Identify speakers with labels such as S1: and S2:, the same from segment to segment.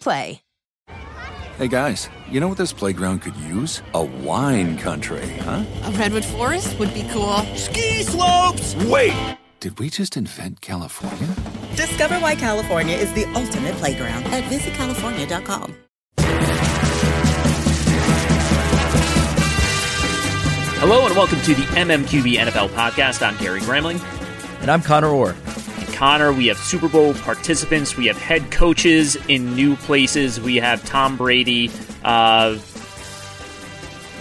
S1: Play.
S2: Hey guys, you know what this playground could use? A wine country, huh?
S3: A redwood forest would be cool.
S4: Ski slopes!
S2: Wait! Did we just invent California?
S5: Discover why California is the ultimate playground at visitcalifornia.com.
S6: Hello and welcome to the MMQB NFL podcast. I'm Gary Gramling.
S7: And I'm Conor Orr.
S6: Conor, we have Super Bowl participants, we have head coaches in new places, we have Tom Brady, uh,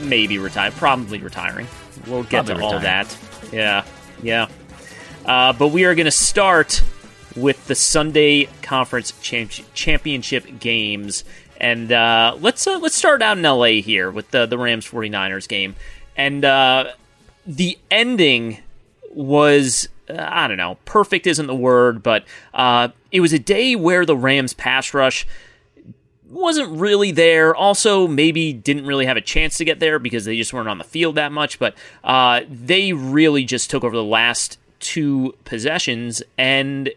S6: maybe retiring, probably retiring. We'll get probably to retiring. all that. Yeah, yeah. Uh, but we are going to start with the Sunday Conference Championship games. And uh, let's uh, let's start out in LA here with the the Rams 49ers game. And uh, the ending was I don't know, perfect isn't the word, but uh, it was a day where the Rams pass rush wasn't really there. Also, maybe didn't really have a chance to get there because they just weren't on the field that much. But uh, they really just took over the last two possessions, and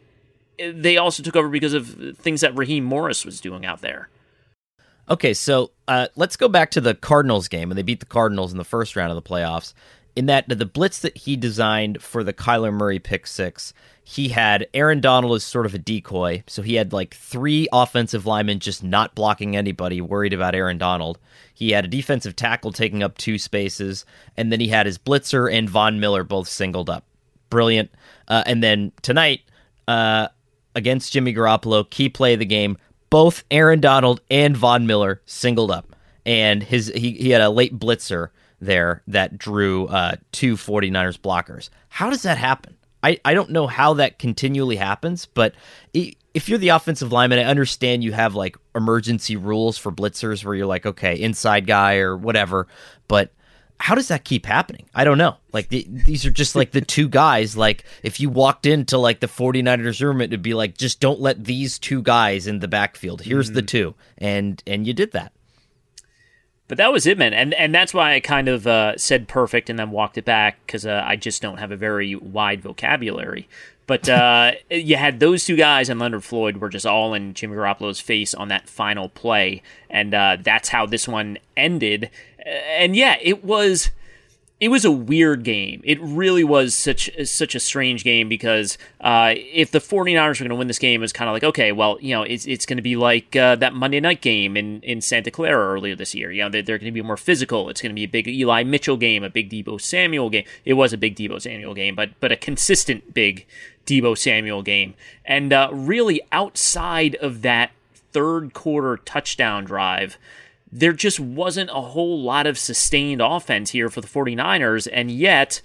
S6: they also took over because of things that Raheem Morris was doing out there.
S7: Okay, so uh, let's go back to the Cardinals game, and they beat the Cardinals in the first round of the playoffs in that the blitz that he designed for the Kyler Murray pick six, he had Aaron Donald as sort of a decoy. So he had like three offensive linemen just not blocking anybody, worried about Aaron Donald. He had a defensive tackle taking up two spaces, and then he had his blitzer and Von Miller both singled up. Brilliant. Uh, and then tonight, uh, against Jimmy Garoppolo, key play of the game, both Aaron Donald and Von Miller singled up. And his he, he had a late blitzer there that drew uh, two 49ers blockers. How does that happen? I, I don't know how that continually happens, but if you're the offensive lineman, I understand you have like emergency rules for blitzers where you're like, okay, inside guy or whatever, but how does that keep happening? I don't know. Like the, these are just like the two guys. Like if you walked into like the 49ers room, it'd be like, just don't let these two guys in the backfield. Here's mm-hmm. the two. And, and you did that.
S6: But that was it, man, and and that's why I kind of uh, said perfect and then walked it back because uh, I just don't have a very wide vocabulary. But uh, you had those two guys and Leonard Floyd were just all in Jimmy Garoppolo's face on that final play, and uh, that's how this one ended. And yeah, it was it was a weird game. It really was such such a strange game because uh, if the 49ers were going to win this game, it's kind of like, okay, well, you know, it's, it's going to be like uh, that Monday night game in, in Santa Clara earlier this year. You know, they're, they're going to be more physical. It's going to be a big Eli Mitchell game, a big Deebo Samuel game. It was a big Deebo Samuel game, but but a consistent big Deebo Samuel game. And uh, really, outside of that third quarter touchdown drive, there just wasn't a whole lot of sustained offense here for the 49ers. And yet,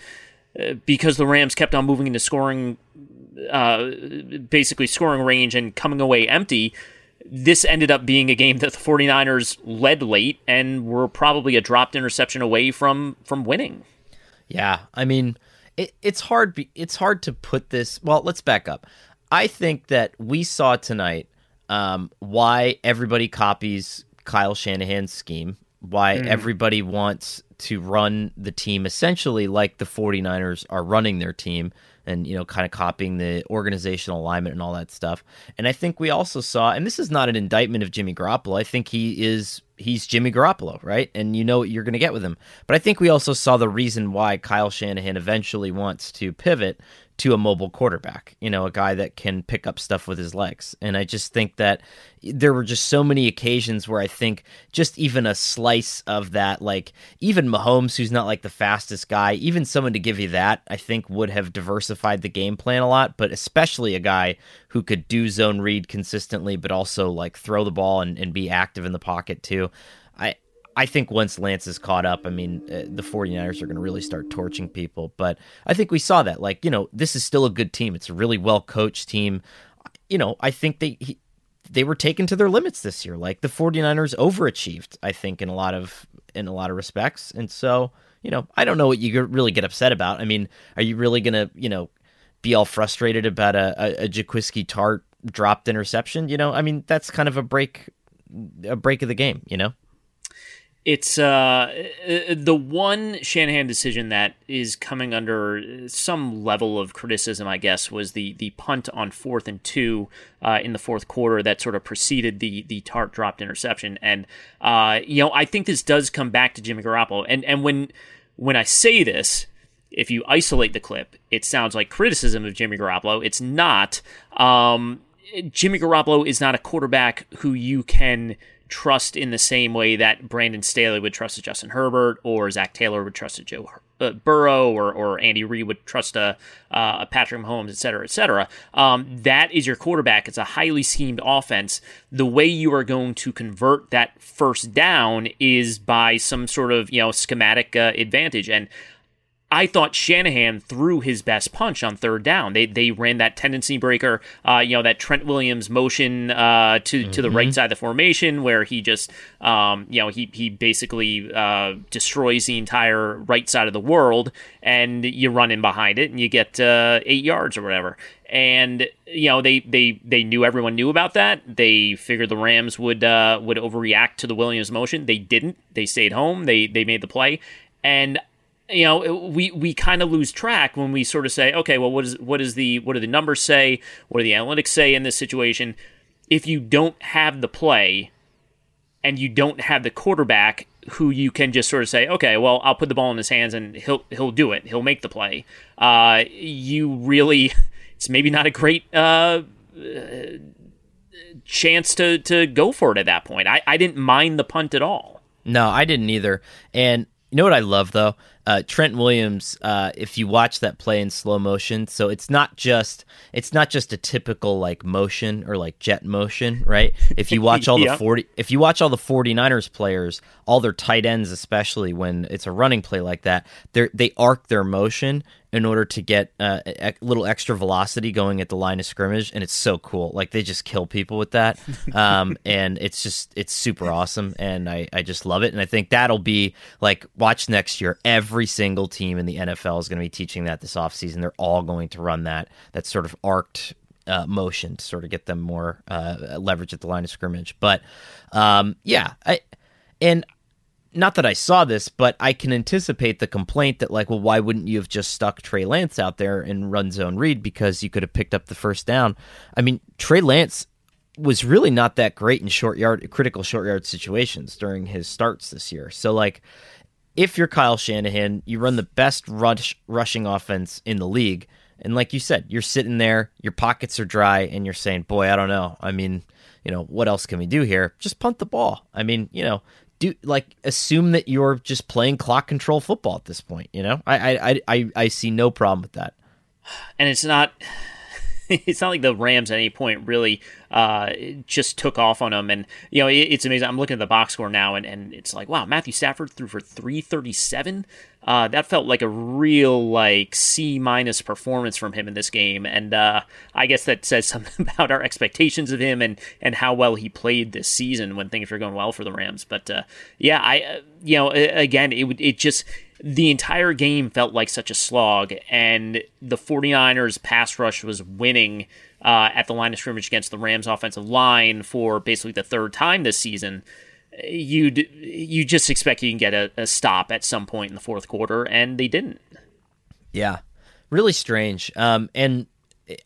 S6: uh, because the Rams kept on moving into scoring uh, basically scoring range and coming away empty, this ended up being a game that the 49ers led late and were probably a dropped interception away from from winning.
S7: Yeah, I mean, it, it's hard. It's hard to put this. Well, let's back up. I think that we saw tonight um, why everybody copies Kyle Shanahan's scheme, why mm. everybody wants to run the team essentially like the 49ers are running their team and you know kind of copying the organizational alignment and all that stuff. And I think we also saw and this is not an indictment of Jimmy Garoppolo. I think he is he's Jimmy Garoppolo, right? And you know what you're going to get with him. But I think we also saw the reason why Kyle Shanahan eventually wants to pivot to a mobile quarterback, you know, a guy that can pick up stuff with his legs. And I just think that there were just so many occasions where I think just even a slice of that, like even Mahomes, who's not like the fastest guy, even someone to give you that, I think would have diversified the game plan a lot, but especially a guy who could do zone read consistently, but also like throw the ball and, and be active in the pocket too. I, I think once Lance is caught up, I mean, uh, the 49ers are going to really start torching people. But I think we saw that. Like, you know, this is still a good team. It's a really well coached team. You know, I think they. He, they were taken to their limits this year. Like the 49ers overachieved, I think, in a lot of in a lot of respects. And so, you know, I don't know what you really get upset about. I mean, are you really gonna, you know, be all frustrated about a, a, a Jaquiski Tartt dropped interception? You know, I mean, that's kind of a break a break of the game, you know?
S6: It's uh, uh, the one Shanahan decision that is coming under some level of criticism, I guess, was the the punt on fourth and two uh, in the fourth quarter that sort of preceded the the Tartt dropped interception. And uh, you know, I think this does come back to Jimmy Garoppolo. And and when when I say this, if you isolate the clip, it sounds like criticism of Jimmy Garoppolo. It's not. Um, Jimmy Garoppolo is not a quarterback who you can trust in the same way that Brandon Staley would trust a Justin Herbert or Zach Taylor would trust a Joe uh, Burrow or, or Andy Reid would trust a, uh, a Patrick Mahomes, et cetera, et cetera. Um, that is your quarterback. It's a highly schemed offense. The way you are going to convert that first down is by some sort of you know schematic uh, advantage. And I thought Shanahan threw his best punch on third down. They they ran that tendency breaker, uh, you know, that Trent Williams motion uh, to mm-hmm. to the right mm-hmm. side of the formation, where he just, um, you know, he he basically uh, destroys the entire right side of the world, and you run in behind it, and you get uh, eight yards or whatever. And you know they they they knew everyone knew about that. They figured the Rams would uh, would overreact to the Williams motion. They didn't. They stayed home. They they made the play, and you know we we kind of lose track when we sort of say okay well what is what is the what do the numbers say? What do the analytics say in this situation? If you don't have the play and you don't have the quarterback who you can just sort of say okay well I'll put the ball in his hands and he'll he'll do it. He'll make the play. Uh, you really it's maybe not a great uh, chance to to go for it at that point. I, I didn't mind the punt at all.
S7: No I didn't either. And you know what I love though? Uh, Trent Williams. Uh, if you watch that play in slow motion, so it's not just it's not just a typical like motion or like jet motion, right? If you watch all the forty, if you watch all the 49ers players, all their tight ends, especially when it's a running play like that, they they arc their motion in order to get uh, a little extra velocity going at the line of scrimmage, and it's so cool. Like they just kill people with that, um, and it's just it's super awesome, and I I just love it, and I think that'll be like watch next year. Every single team in the NFL is going to be teaching that this offseason. They're all going to run that that sort of arced uh, motion to sort of get them more uh, leverage at the line of scrimmage. But um, yeah, I and not that I saw this, but I can anticipate the complaint that like, well, why wouldn't you have just stuck Trey Lance out there and run zone read because you could have picked up the first down? I mean, Trey Lance was really not that great in short yard critical short yard situations during his starts this year. So like if you're Kyle Shanahan, you run the best rush rushing offense in the league. And like you said, you're sitting there, your pockets are dry, and you're saying, Boy, I don't know. I mean, you know, what else can we do here? Just punt the ball. I mean, you know, do like assume that you're just playing clock control football at this point. You know, I I I I see no problem with that.
S6: And it's not. it's not like the Rams at any point really uh, just took off on them. And you know, it, it's amazing. I'm looking at the box score now, and, and it's like, wow, Matthew Stafford threw for 337. Uh, that felt like a real like C minus performance from him in this game, and uh, I guess that says something about our expectations of him and and how well he played this season when things were going well for the Rams. But uh, yeah, I uh, you know again it it just the entire game felt like such a slog, and the 49ers pass rush was winning uh, at the line of scrimmage against the Rams offensive line for basically the third time this season. You'd you just expect you can get a, a stop at some point in the fourth quarter, and they didn't.
S7: Yeah, really strange. Um, and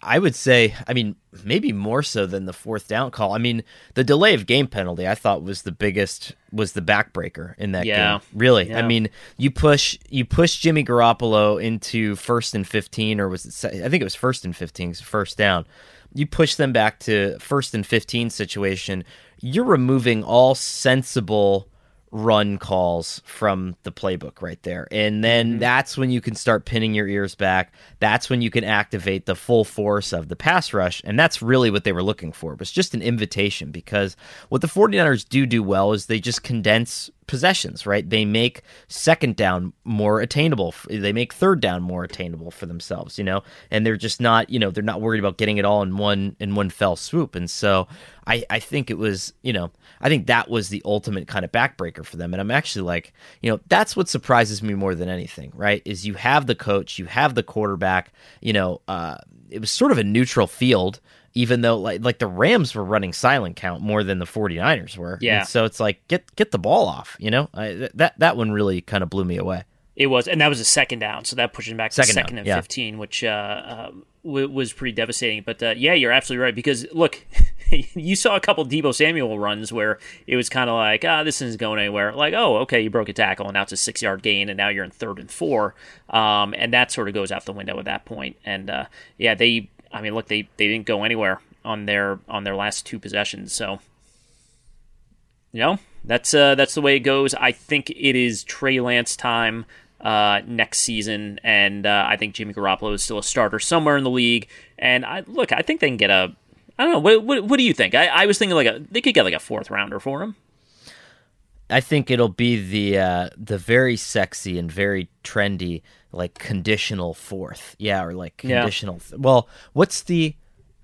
S7: I would say, I mean, maybe more so than the fourth down call. I mean, the delay of game penalty I thought was the biggest was the backbreaker in that
S6: yeah.
S7: game. Really,
S6: yeah.
S7: I mean, you push you push Jimmy Garoppolo into first and fifteen, or was it? I think it was first and fifteen, first down. You push them back to first and fifteen situation. You're removing all sensible run calls from the playbook right there. And then mm-hmm. that's when you can start pinning your ears back. That's when you can activate the full force of the pass rush. And that's really what they were looking for. It was just an invitation because what the 49ers do do well is they just condense possessions, right? They make second down more attainable. They make third down more attainable for themselves, you know, and they're just not, you know, they're not worried about getting it all in one in one fell swoop. And so I, I think it was, you know, I think that was the ultimate kind of backbreaker for them. And I'm actually like, you know, that's what surprises me more than anything, right? Is you have the coach, you have the quarterback, you know, uh, it was sort of a neutral field even though like like the Rams were running silent count more than the 49ers were.
S6: Yeah.
S7: And so it's like get get the ball off, you know? I, that that one really kind of blew me away.
S6: It was, and that was a second down, so that pushed him back to second,
S7: second
S6: and
S7: yeah.
S6: 15, which uh, um, w- was pretty devastating. But uh, yeah, you're absolutely right because look, you saw a couple Deebo Samuel runs where it was kind of like, ah, this isn't going anywhere. Like, oh, okay, you broke a tackle, and now it's a six yard gain, and now you're in third and four, um, and that sort of goes out the window at that point. And uh, yeah, they I mean, look, they they didn't go anywhere on their on their last two possessions. So, you know, that's uh, that's the way it goes. I think it is Trey Lance time uh, next season, and uh, I think Jimmy Garoppolo is still a starter somewhere in the league. And I look, I think they can get a. I don't know. What what, what do you think? I, I was thinking like a they could get like a fourth rounder for him.
S7: I think it'll be the uh, the very sexy and very trendy like conditional fourth. Yeah, or like conditional. Yeah. Th- well, what's the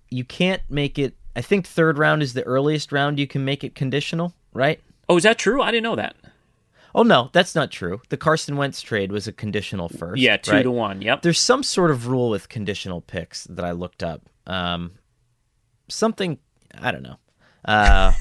S7: you can't make it I think third round is the earliest round you can make it conditional, right?
S6: Oh, is that true? I didn't know that.
S7: Oh no, that's not true. The Carson Wentz trade was a conditional first.
S6: Yeah, two
S7: right?
S6: to one. Yep.
S7: There's some sort of rule with conditional picks that I looked up. Um, something I don't know. Uh,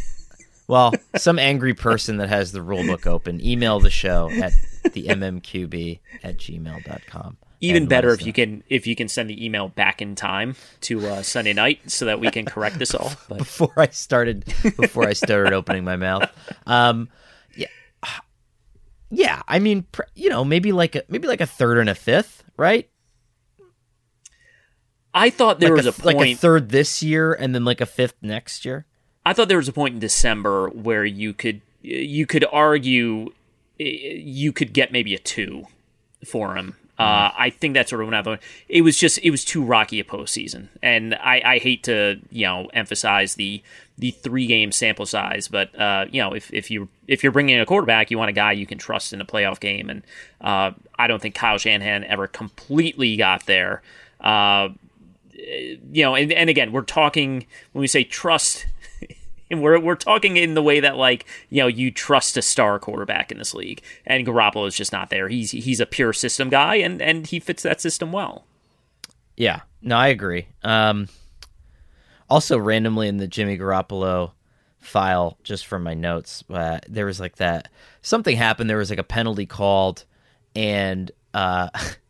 S7: well, some angry person that has the rule book open, email the show at the mmqb at gmail.com.
S6: Even better if you can if you can send the email back in time to uh, Sunday night so that we can correct this all.
S7: But. before I started before I started opening my mouth, um, yeah, yeah. I mean, you know, maybe like a maybe like a third and a fifth, right?
S6: I thought there
S7: like
S6: was
S7: a,
S6: a point
S7: like a third this year and then like a fifth next year.
S6: I thought there was a point in December where you could you could argue you could get maybe a two for him. Uh, I think that's sort of when I thought it was just it was too rocky a postseason, and I, I hate to you know emphasize the the three game sample size, but uh, you know if, if you if you're bringing in a quarterback, you want a guy you can trust in a playoff game, and uh, I don't think Kyle Shanahan ever completely got there. Uh, you know, and, and again, we're talking when we say trust we're we're talking in the way that like you know you trust a star quarterback in this league, and Garoppolo is just not there. He's he's a pure system guy, and and he fits that system well.
S7: Yeah, no, I agree. Um, also, randomly in the Jimmy Garoppolo file, just from my notes, uh, there was like that something happened. There was like a penalty called, and uh,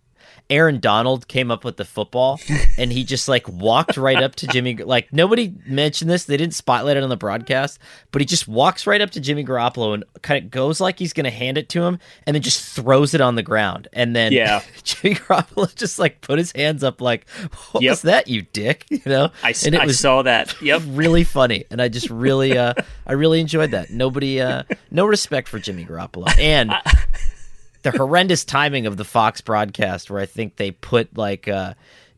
S7: Aaron Donald came up with the football and he just like walked right up to Jimmy. Like nobody mentioned this, they didn't spotlight it on the broadcast, but he just walks right up to Jimmy Garoppolo and kind of goes like he's going to hand it to him, and then just throws it on the ground. And then
S6: yeah,
S7: Jimmy Garoppolo just like put his hands up, like, "What yep. was that, you dick?" You know.
S6: I, and it I was saw that. Yep,
S7: really funny, and I just really, uh, I really enjoyed that. Nobody, uh, no respect for Jimmy Garoppolo, and. The horrendous timing of the Fox broadcast, where I think they put like uh,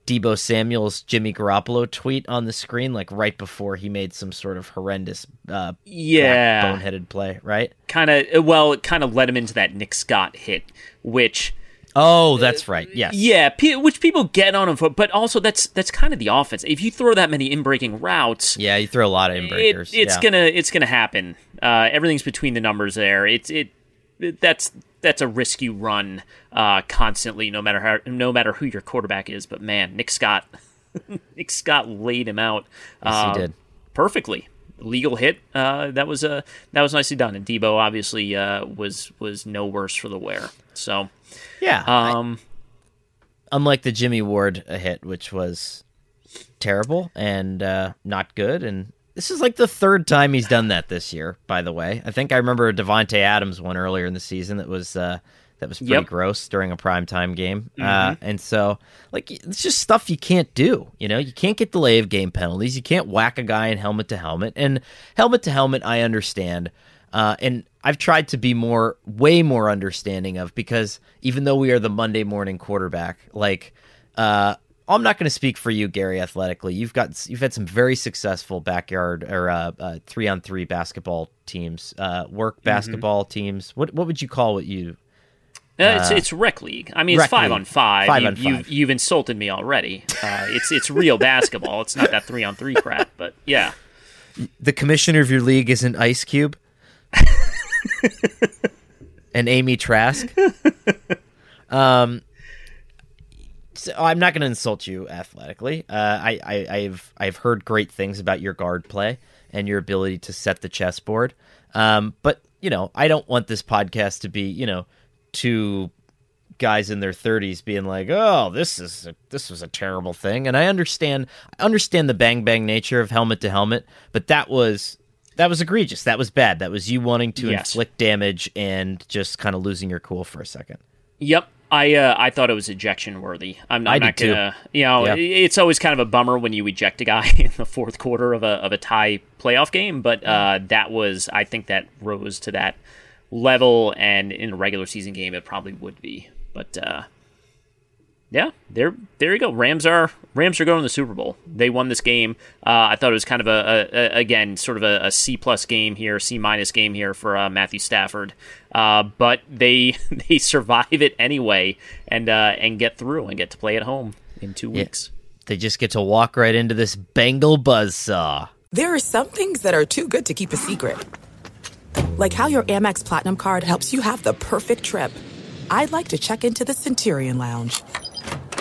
S7: Deebo Samuel's Jimmy Garoppolo tweet on the screen, like right before he made some sort of horrendous, uh,
S6: yeah,
S7: boneheaded play, right?
S6: Kind of. Well, it kind of led him into that Nick Scott hit, which.
S7: Oh, that's right. Yes.
S6: Yeah, which people get on him for, but also that's that's kind of the offense. If you throw that many in-breaking routes,
S7: yeah, you throw a lot of in-breakers.
S6: It, it's
S7: yeah.
S6: gonna it's gonna happen. Uh, everything's between the numbers there. It's it, it that's that's a risk you run uh, constantly, no matter how no matter who your quarterback is. But man, Nick Scott, Nick Scott laid him out.
S7: Yes,
S6: uh,
S7: he did
S6: perfectly. Legal hit. Uh, that was uh, that was nicely done, and Deebo obviously uh, was was no worse for the wear. So
S7: yeah.
S6: Um,
S7: I, unlike the Jimmy Ward hit, which was terrible and uh, not good, and this is like the third time he's done that this year. By the way, I think I remember a Davante Adams one earlier in the season that was uh, that was pretty
S6: Yep.
S7: gross during a primetime game. Uh,
S6: Mhm.
S7: and so, like, it's just stuff you can't do. You know, you can't get delay of game penalties. You can't whack a guy in helmet to helmet. And helmet to helmet, I understand. Uh, and I've tried to be more, way more understanding of because even though we are the Monday morning quarterback, like, uh, I'm not going to speak for you, Gary. Athletically, you've got you've had some very successful backyard or uh, uh, three on three basketball teams, uh, work basketball teams. What what would you call what you?
S6: Uh, it's
S7: Uh,
S6: it's rec league. I mean, it's five
S7: league.
S6: on five.
S7: Five
S6: you,
S7: on
S6: You've,
S7: five.
S6: you've insulted me already. Uh, it's it's real basketball. It's not that three on three crap. But yeah,
S7: The commissioner of your league is an Ice Cube and Amy Trask. Um, so I'm not going to insult you athletically. Uh, I, I I've I've heard great things about your guard play and your ability to set the chessboard. Um, but you know, I don't want this podcast to be you know two guys in their 30s being like, "Oh, this is a, this was a terrible thing." And I understand I understand the bang bang nature of helmet to helmet, but that was that was egregious. That was bad. That was you wanting to
S6: Yes.
S7: inflict damage and just kind of losing your cool for a second.
S6: Yep. I uh, I thought it was ejection worthy. I'm, I'm not gonna. You know,
S7: Yeah.
S6: it's always kind of a bummer when you eject a guy in the fourth quarter of a of a tie playoff game. But uh, that was, I think, that rose to that level, and in a regular season game, it probably would be. But uh, yeah, there there you go. Rams are Rams are going to the Super Bowl. They won this game. Uh, I thought it was kind of a, a, a again sort of a, a C plus game here, C minus game here for uh, Matthew Stafford. Uh, but they they survive it anyway and uh, and get through and get to play at home in two
S7: Yeah.
S6: weeks.
S7: They just get to walk right into this Bengal buzzsaw.
S5: There are some things that are too good to keep a secret. Like how your Amex Platinum card helps you have the perfect trip. I'd like to check into the Centurion Lounge.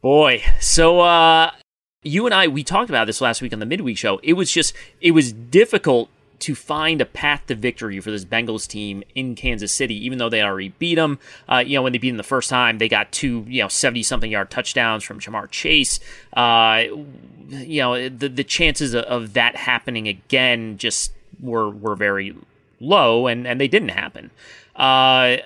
S6: Boy, so uh, you and I we talked about this last week on the midweek show. It was just it was difficult to find a path to victory for this Bengals team in Kansas City, even though they already beat them. Uh, you know, when they beat them the first time, they got two you know seventy something yard touchdowns from Ja'Marr Chase. Uh, you know, the the chances of, of that happening again just were were very low, and and they didn't happen. Uh,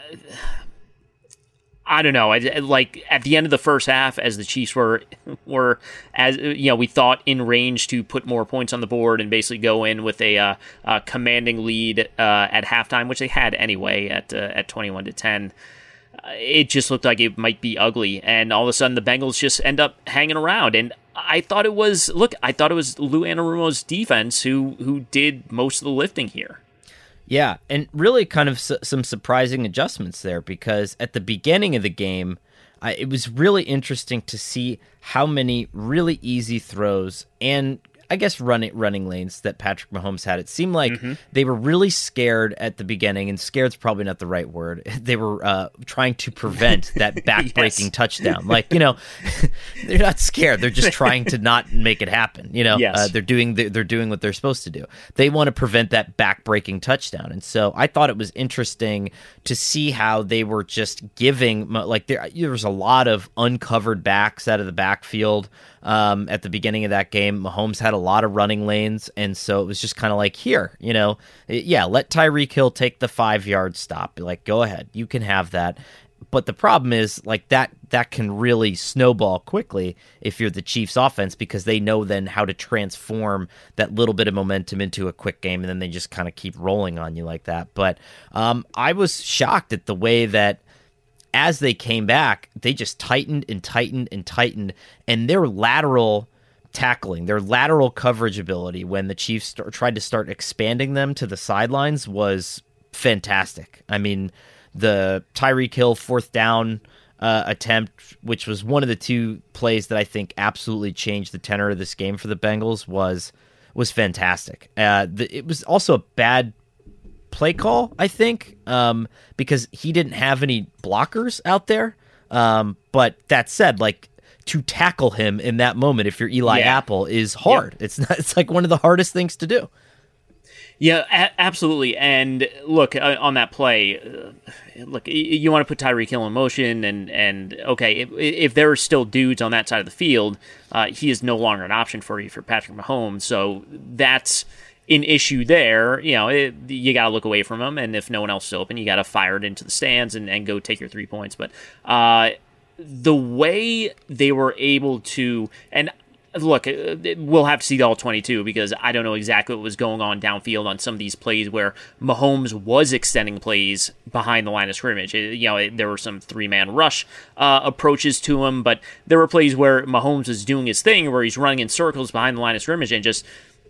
S6: I don't know. I, like at the end of the first half, as the Chiefs were were as you know, we thought in range to put more points on the board and basically go in with a uh, commanding lead uh, at halftime, which they had anyway at uh, at twenty one to ten. Uh, It just looked like it might be ugly, and all of a sudden the Bengals just end up hanging around. And I thought it was look, I thought it was Lou Anarumo's defense who who did most of the lifting here.
S7: Yeah, and really kind of s- some surprising adjustments there because at the beginning of the game, I, it was really interesting to see how many really easy throws and I guess running running lanes that Patrick Mahomes had. It seemed like mm-hmm. they were really scared at the beginning, and scared's probably not the right word. They were uh, trying to prevent that backbreaking yes. touchdown. Like you know, they're not scared; they're just trying to not make it happen. You know,
S6: yes.
S7: uh, they're doing they're doing what they're supposed to do. They want to prevent that backbreaking touchdown, and so I thought it was interesting to see how they were just giving like there there was a lot of uncovered backs out of the backfield um, at the beginning of that game. Mahomes had a lot of running lanes, and so it was just kind of like, here, you know, yeah, let Tyreek Hill take the five yard stop. Like, go ahead, you can have that. But the problem is, like that that can really snowball quickly if you're the Chiefs' offense because they know then how to transform that little bit of momentum into a quick game, and then they just kind of keep rolling on you like that. But um, I was shocked at the way that as they came back, they just tightened and tightened and tightened, and their lateral tackling, their lateral coverage ability when the Chiefs start, tried to start expanding them to the sidelines was fantastic. I mean, the Tyreek Hill fourth down uh, attempt, which was one of the two plays that I think absolutely changed the tenor of this game for the Bengals, was was fantastic. Uh, the, it was also a bad play call, I think, um, because he didn't have any blockers out there. Um, but that said, like to tackle him in that moment, if you're Eli yeah. Apple, is hard. Yep. It's not. It's like one of the hardest things to do.
S6: Yeah, a- absolutely. And look uh, on that play. Uh, look, you want to put Tyreek Hill in motion, and and okay, if, if, there are still dudes on that side of the field, uh, he is no longer an option for you for Patrick Mahomes. So that's an issue there, you know, it, you got to look away from them. And if no one else is open, you got to fire it into the stands and, and go take your three points. But uh, the way they were able to, and look, uh, we'll have to see the all 22 because I don't know exactly what was going on downfield on some of these plays where Mahomes was extending plays behind the line of scrimmage. You know, there were some three man rush uh, approaches to him, but there were plays where Mahomes was doing his thing where he's running in circles behind the line of scrimmage and just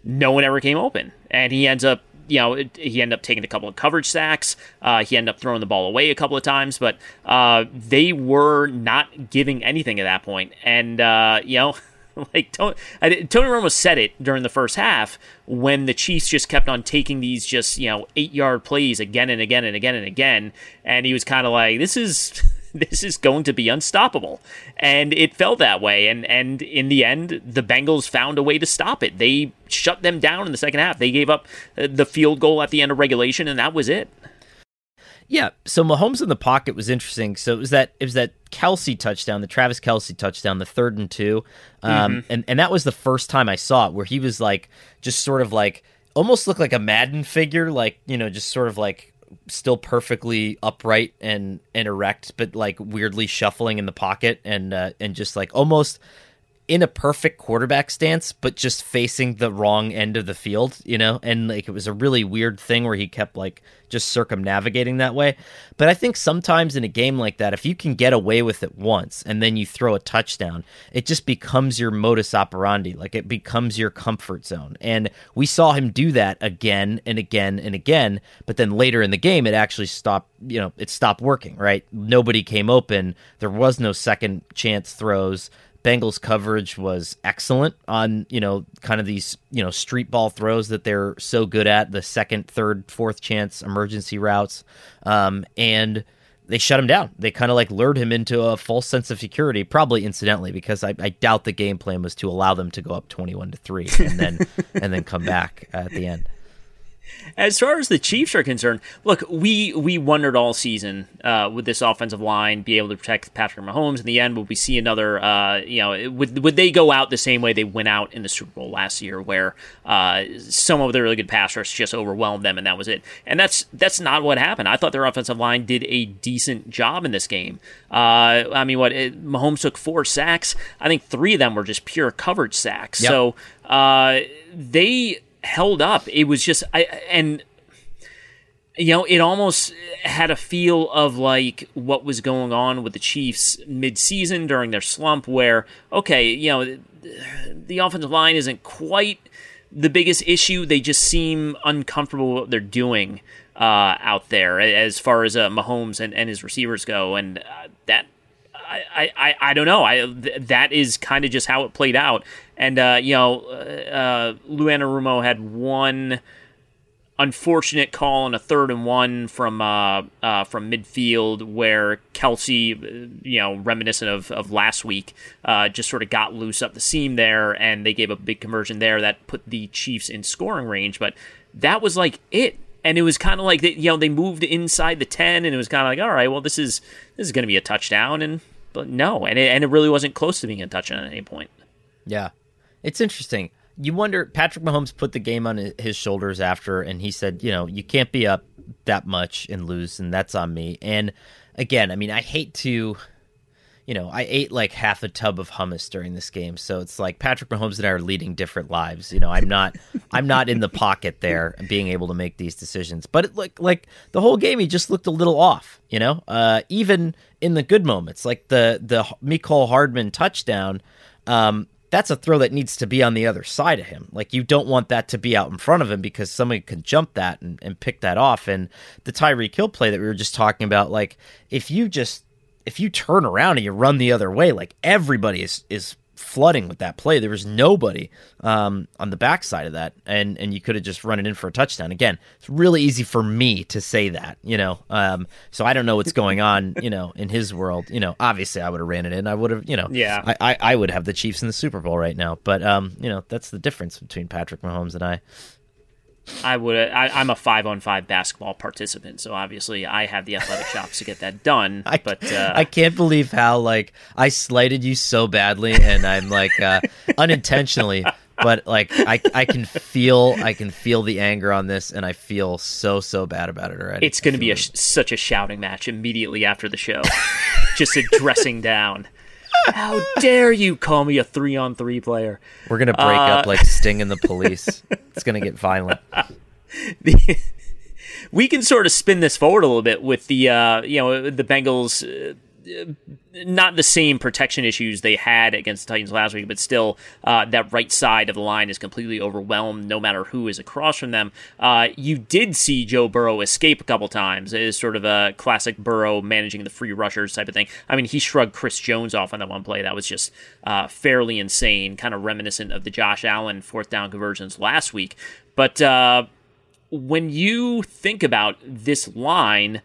S6: no one ever came open, and he ends up you know, he ended up taking a couple of coverage sacks. Uh, he ended up throwing the ball away a couple of times, but uh, they were not giving anything at that point. And uh, you know, like Tony, Tony Romo said it during the first half when the Chiefs just kept on taking these just you know eight yard plays again and again and again and again, and he was kind of like, "This is." this is going to be unstoppable. And it felt that way. And and in the end, the Bengals found a way to stop it. They shut them down in the second half. They gave up uh, the field goal at the end of regulation, and that was it.
S7: Yeah, so Mahomes in the pocket was interesting. So it was that it was that Kelce touchdown, the Travis Kelce touchdown, the third and two, um, mm-hmm. and and that was the first time I saw it where he was like just sort of like almost looked like a Madden figure, like you know, just sort of like still perfectly upright and and erect, but like weirdly shuffling in the pocket and uh, and just like almost in a perfect quarterback stance, but just facing the wrong end of the field, you know? And like it was a really weird thing where he kept like just circumnavigating that way. But I think sometimes in a game like that, if you can get away with it once and then you throw a touchdown, it just becomes your modus operandi. Like it becomes your comfort zone. And we saw him do that again and again and again. But then later in the game, it actually stopped, you know, it stopped working, right? Nobody came open. There was no second chance throws. Bengals coverage was excellent on, you know, kind of these, you know, street ball throws that they're so good at, the second, third, fourth chance emergency routes. Um, and they shut him down. They kind of like lured him into a false sense of security, probably incidentally, because I, I, doubt the game plan was to allow them to go up twenty-one to three and then and then come back at the end.
S6: As far as the Chiefs are concerned, look, we we wondered all season uh, would this offensive line be able to protect Patrick Mahomes? In the end, would we see another? Uh, you know, would would they go out the same way they went out in the Super Bowl last year, where uh, some of the really good pass rush just overwhelmed them, and that was it? And that's that's not what happened. I thought their offensive line did a decent job in this game. Uh, I mean, what it, Mahomes took four sacks. I think three of them were just pure coverage sacks. Yep. So uh, they held up. It was just I and you know, it almost had a feel of like what was going on with the Chiefs mid-season during their slump where okay, you know, the offensive line isn't quite the biggest issue. They just seem uncomfortable what they're doing uh, out there as far as uh, Mahomes and, and his receivers go, and uh, that I, I, I don't know. I that is kind of just how it played out, And uh, you know, uh, Lou Anarumo had one unfortunate call on a third and one from uh, uh, from midfield where Kelce, uh, you know, reminiscent of, of last week, uh, just sort of got loose up the seam there, and they gave a big conversion there that put the Chiefs in scoring range. But that was like it. And it was kind of like they, you know they moved inside the ten, and it was kind of like, all right, well this is this is going to be a touchdown, and but no, and it, and it really wasn't close to being a touchdown at any point.
S7: Yeah, it's interesting you wonder Patrick Mahomes put the game on his shoulders after, and he said, you know, you can't be up that much and lose, and that's on me. And again, I mean, I hate to, you know, I ate like half a tub of hummus during this game, so it's like Patrick Mahomes and I are leading different lives. You know, I'm not, I'm not in the pocket there being able to make these decisions. But it, like, like the whole game, he just looked a little off. You know, uh, even in the good moments, like the the Mecole Hardman touchdown. Um, that's a throw that needs to be on the other side of him. Like you don't want that to be out in front of him because somebody can jump that and, and pick that off. And the Tyreek Hill play that we were just talking about, like if you just if you turn around and you run the other way, like everybody is is flooding with that play. There was nobody um, on the backside of that, and and you could have just run it in for a touchdown. Again, it's really easy for me to say that, you know. Um, so I don't know what's going on, you know, in his world. You know, obviously I would have ran it in. I would have, you know,
S6: yeah.
S7: I, I, I would have the Chiefs in the Super Bowl right now. But um, you know, that's the difference between Patrick Mahomes and I.
S6: I would. I, am a five on five basketball participant, so obviously I have the athletic chops to get that done.
S7: I,
S6: but uh,
S7: I can't believe how like I slighted you so badly, and I'm like uh, unintentionally, but like I I can feel I can feel the anger on this, and I feel so so bad about it already.
S6: It's going to be a, such a shouting match immediately after the show, just a dressing down. How dare you call me a three on three player?
S7: We're gonna break uh, up like Sting and the Police. it's gonna get violent.
S6: The, we can sort of spin this forward a little bit with the uh, you know the Bengals. Not the same protection issues they had against the Titans last week, but still, uh, that right side of the line is completely overwhelmed no matter who is across from them. Uh, you did see Joe Burrow escape a couple times. It is sort of a classic Burrow managing the free rushers type of thing. I mean, he shrugged Chris Jones off on that one play. That was just uh, fairly insane, kind of reminiscent of the Josh Allen fourth down conversions last week. But uh, when you think about this line,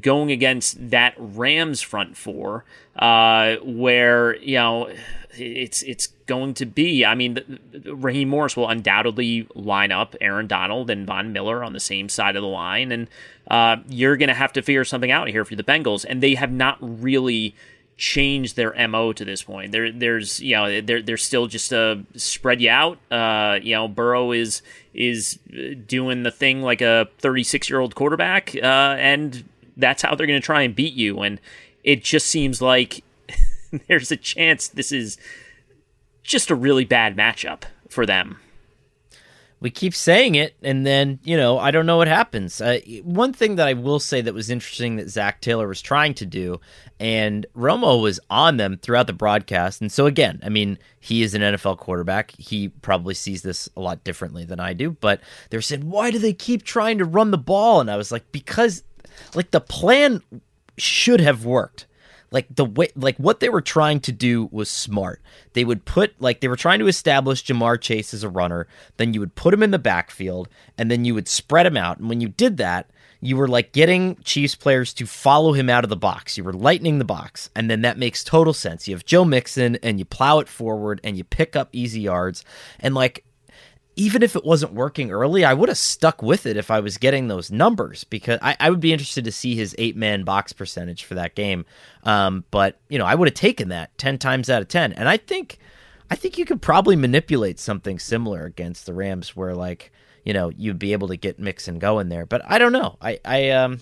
S6: going against that Rams front four, uh, where you know it's it's going to be. I mean, Raheem Morris will undoubtedly line up Aaron Donald and Von Miller on the same side of the line, and uh, you're going to have to figure something out here for the Bengals, and they have not really changed their mo to this point. There, there's you know, they're they're still just a spread you out. Uh, you know, Burrow is is doing the thing like a 36 year old quarterback, uh, and that's how they're going to try and beat you. And it just seems like there's a chance this is just a really bad matchup for them.
S7: We keep saying it, and then you know I don't know what happens. Uh, one thing that I will say that was interesting that Zach Taylor was trying to do, and Romo was on them throughout the broadcast. And so again, I mean, he is an NFL quarterback. He probably sees this a lot differently than I do. But they're saying, why do they keep trying to run the ball? And I was like, because like the plan should have worked. Like the way like what they were trying to do was smart. They would put like they were trying to establish Ja'Marr Chase as a runner. Then you would put him in the backfield and then you would spread him out. And when you did that you were like getting Chiefs players to follow him out of the box. You were lightening the box. And then that makes total sense. You have Joe Mixon and you plow it forward and you pick up easy yards. And like even if it wasn't working early, I would have stuck with it if I was getting those numbers because I, I would be interested to see his eight man box percentage for that game. Um, but you know, I would have taken that ten times out of ten, and I think, I think you could probably manipulate something similar against the Rams, where like you know you'd be able to get mix and go in there. But I don't know. I I um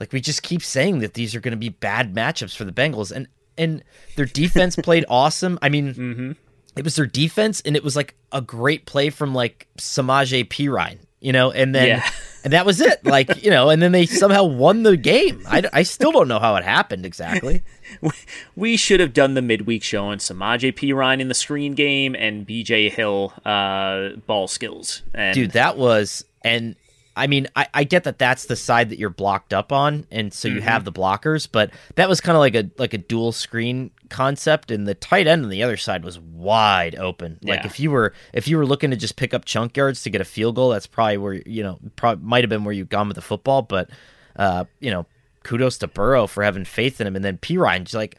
S7: like we just keep saying that these are going to be bad matchups for the Bengals, and and their defense played awesome. I mean.
S6: Mm-hmm
S7: it was their defense, and it was like a great play from like Samaje Perine, you know, and then yeah. and that was it. Like you know, and then they somehow won the game. I, I still don't know how it happened exactly.
S6: we should have done the midweek show on Samaje Perine in the screen game and BJ Hill uh, ball skills. And
S7: Dude, that was and I mean, I, I get that that's the side that you're blocked up on, and so you mm-hmm. have the blockers. But that was kind of like a like a dual screen concept, and the tight end on the other side was wide open. Like
S6: Yeah.
S7: if you were if you were looking to just pick up chunk yards to get a field goal, that's probably where you know probably might have been where you've gone with the football. But uh, you know, kudos to Burrow for having faith in him, and then Perine just like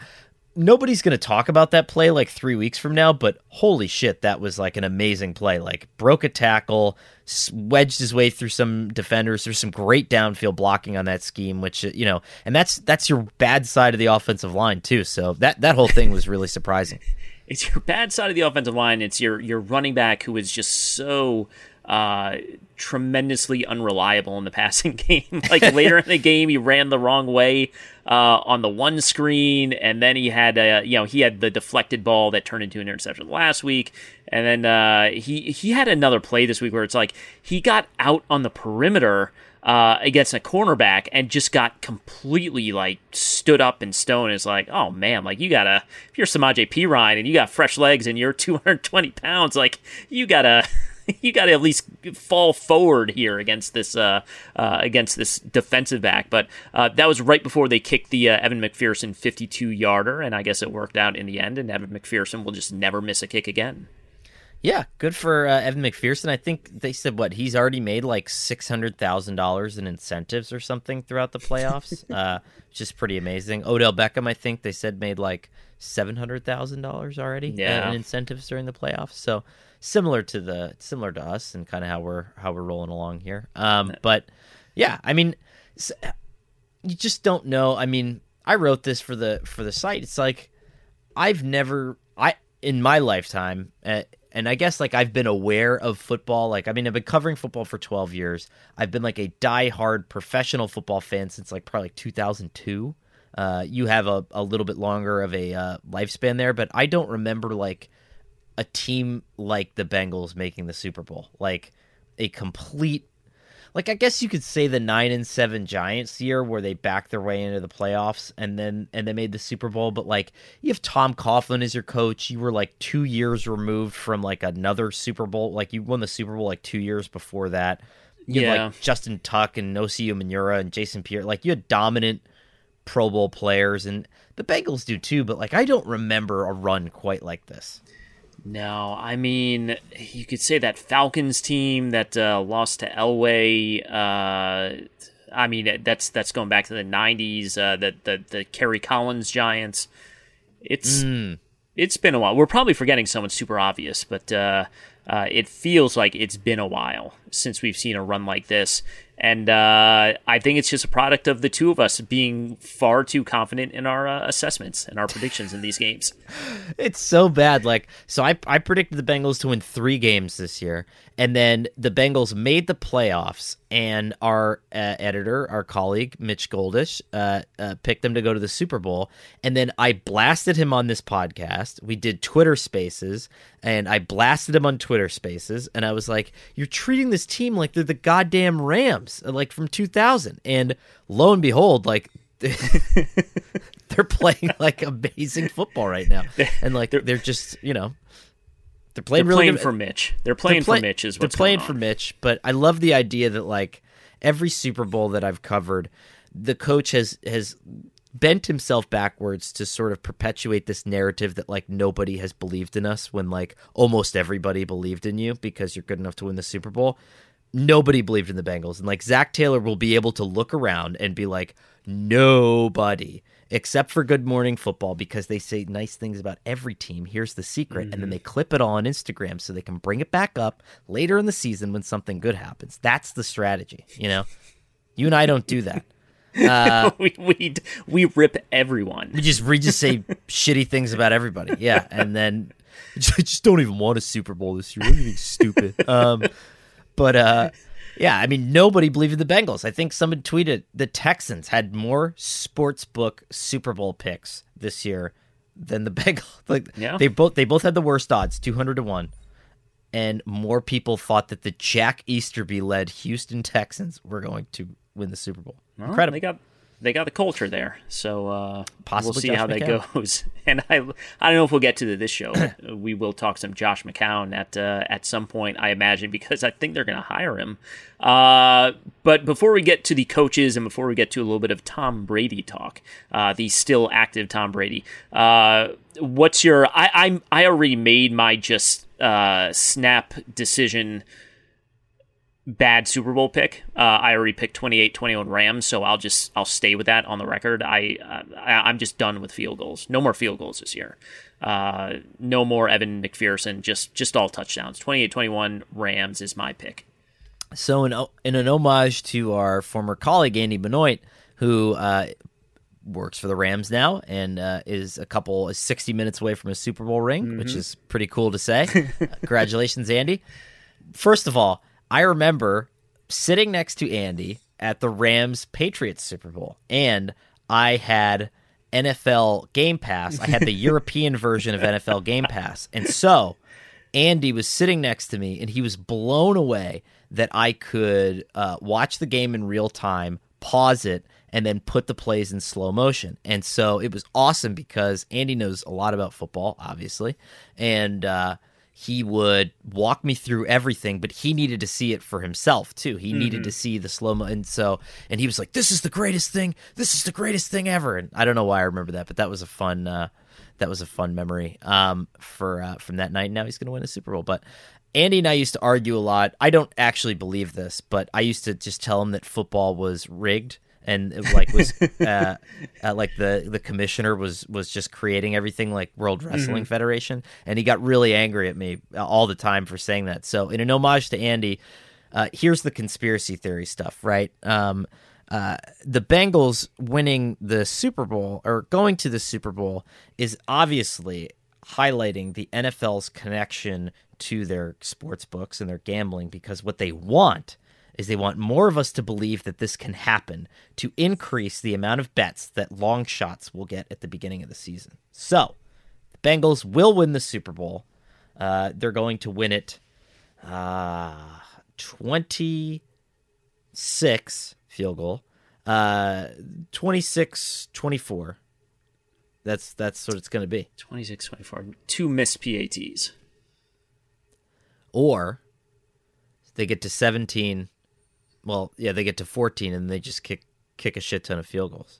S7: nobody's going to talk about that play like three weeks from now, but holy shit, that was like an amazing play. Like broke a tackle, wedged his way through some defenders. There's some great downfield blocking on that scheme, which uh, you know, and that's that's your bad side of the offensive line too. So that that whole thing was really surprising.
S6: it's your bad side of the offensive line. It's your your running back who is just so uh, tremendously unreliable in the passing game. like later in the game, he ran the wrong way uh, on the one screen, and then he had uh, you know he had the deflected ball that turned into an interception last week, and then uh, he he had another play this week where it's like he got out on the perimeter uh, against a cornerback and just got completely like stood up in stone. It's like, oh man, like you gotta, if you're Samaje Perine and you got fresh legs and you're 220 pounds, like you gotta, you gotta at least fall forward here against this, uh, uh, against this defensive back. But uh, that was right before they kicked the uh, Evan McPherson 52 yarder, and I guess it worked out in the end. And Evan McPherson will just never miss a kick again.
S7: Yeah, good for uh, Evan McPherson. I think they said what he's already made like six hundred thousand dollars in incentives or something throughout the playoffs, uh, which is pretty amazing. Odell Beckham, I think they said made like seven hundred thousand dollars already uh,
S6: Yeah.
S7: in incentives during the playoffs. So similar to the similar to us and kind of how we're how we're rolling along here. Um, but yeah, I mean, you just don't know. I mean, I wrote this for the for the site. It's like I've never I in my lifetime uh, and I guess like I've been aware of football like I mean I've been covering football for 12 years. I've been like a die-hard professional football fan since like probably like 2002. Uh, you have a, a little bit longer of a uh, lifespan there, but I don't remember like a team like the Bengals making the Super Bowl. Like a complete like I guess you could say the nine and seven Giants year where they backed their way into the playoffs and then and they made the Super Bowl. But like you have Tom Coughlin as your coach, you were like two years removed from like another Super Bowl. Like you won the Super Bowl like two years before that. You
S6: Yeah.
S7: like Justin Tuck and Osi Umenyiora and Jason Pierre. Like you had dominant Pro Bowl players and the Bengals do too. But like I don't remember a run quite like this.
S6: No, I mean you could say that Falcons team that uh, lost to Elway. Uh, I mean that's that's going back to the '90s. Uh, the the the Kerry Collins Giants. It's it's been a while. We're probably forgetting someone super obvious, but uh, uh, it feels like it's been a while since we've seen a run like this. And uh, I think it's just a product of the two of us being far too confident in our uh, assessments and our predictions in these games.
S7: It's so bad. Like, so I I predicted the Bengals to win three games this year, and then the Bengals made the playoffs, and our uh, editor, our colleague Mitch Goldich, uh, uh, picked them to go to the Super Bowl, and then I blasted him on this podcast. We did Twitter Spaces, and I blasted him on Twitter Spaces, and I was like, "You're treating this team like they're the goddamn Rams, uh, like from 2000," and lo and behold, like. they're playing like amazing football right now, and like they're, just you know they're playing
S6: They're
S7: really
S6: playing
S7: good-
S6: for Mitch. They're playing for Mitch is
S7: they're playing for. Mitch. But I love the idea that like every Super Bowl that I've covered, the coach has has bent himself backwards to sort of perpetuate this narrative that like nobody has believed in us when like almost everybody believed in you because you're good enough to win the Super Bowl. Nobody believed in the Bengals, and like Zac Taylor will be able to look around and be like, nobody except for Good Morning Football because they say nice things about every team. Here's the secret, and
S6: Mm-hmm.
S7: then they clip it all on Instagram so they can bring it back up later in the season when something good happens. That's the strategy, you know. You and I don't do that. Uh,
S6: we, we we rip everyone.
S7: we just we just say shitty things about everybody. Yeah, and then just don't even want a Super Bowl this year. What are you stupid? Um, but uh, yeah, I mean nobody believed in the Bengals. I think someone tweeted the Texans had more sports book Super Bowl picks this year than the Bengals. Like
S6: Yeah.
S7: they both they both had the worst odds, two hundred to one. And more people thought that the Jack Easterby led Houston Texans were going to win the Super Bowl.
S6: Well,
S7: Incredible.
S6: They got they got the culture there. So uh,
S7: Possibly
S6: we'll see
S7: Josh
S6: how
S7: McCown.
S6: that goes. And I, I don't know if we'll get to this show. we will talk some Josh McCown at uh, at some point, I imagine, because I think they're going to hire him. Uh, but before we get to the coaches and before we get to a little bit of Tom Brady talk, uh, the still active Tom Brady, uh, what's your? I I I already made my just uh, snap decision bad Super Bowl pick. Uh, I already picked 28-21 Rams, so I'll just I'll stay with that on the record. I, uh, I I'm just done with field goals. No more field goals this year. Uh, no more Evan McPherson. Just just all touchdowns. 28-21 Rams is my pick.
S7: So, in, in an homage to our former colleague Andy Benoit, who uh, works for the Rams now and uh, is a couple is 60 minutes away from a Super Bowl ring, which
S6: Mhm.
S7: is pretty cool to say. Congratulations, Andy. First of all, I remember sitting next to Andy at the Rams Patriots Super Bowl, and I had NFL Game Pass. I had the European version of NFL Game Pass. And so Andy was sitting next to me, and he was blown away that I could uh, watch the game in real time, pause it, and then put the plays in slow motion. And so it was awesome because Andy knows a lot about football, obviously, and uh, he would walk me through everything. But he needed to see it for himself too. He needed
S6: Mhm.
S7: to see the slow mo, and so and he was like, "This is the greatest thing. This is the greatest thing ever." And I don't know why I remember that, but that was a fun. Uh, that was a fun memory um, for uh, from that night. Now he's going to win a Super Bowl, but. Andy and I used to argue a lot. I don't actually believe this, but I used to just tell him that football was rigged and it, like was uh, uh, like the the commissioner was was just creating everything like World Wrestling
S6: Mhm.
S7: Federation, and he got really angry at me all the time for saying that. So, in an homage to Andy, uh, here's the conspiracy theory stuff, right? Um, uh, the Bengals winning the Super Bowl or going to the Super Bowl is obviously highlighting the NFL's connection to their sports books and their gambling because what they want is they want more of us to believe that this can happen to increase the amount of bets that long shots will get at the beginning of the season. So, the Bengals will win the Super Bowl. Uh, they're going to win it uh, 26 field goal. Uh 26-24. That's that's what it's going to be.
S6: 26-24. Two missed PATs.
S7: Or they get to 17. Well, yeah, they get to 14 and they just kick kick a shit ton of field goals.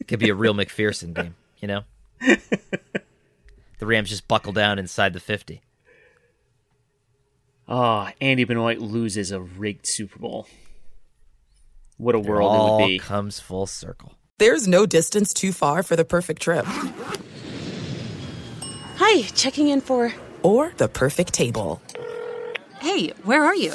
S7: it could be a real McPherson game, you know? the Rams just buckle down inside the 50.
S6: Oh, Andy Benoit loses a rigged Super Bowl. What a
S7: It
S6: world it
S7: all
S6: would be.
S7: comes full circle.
S5: There's no distance too far for the perfect trip.
S3: Hi, checking in for.
S5: Or the perfect table.
S3: Hey, where are you?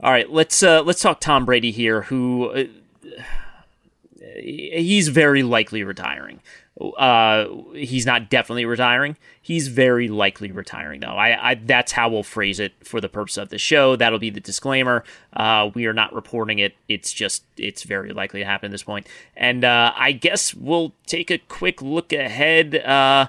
S6: All right, let's uh, let's talk Tom Brady here, who uh, he's very likely retiring. Uh, he's not definitely retiring. He's very likely retiring, though. I, I that's how we'll phrase it for the purpose of the show. That'll be the disclaimer. Uh, we are not reporting it. It's just it's very likely to happen at this point. And uh, I guess we'll take a quick look ahead. Uh,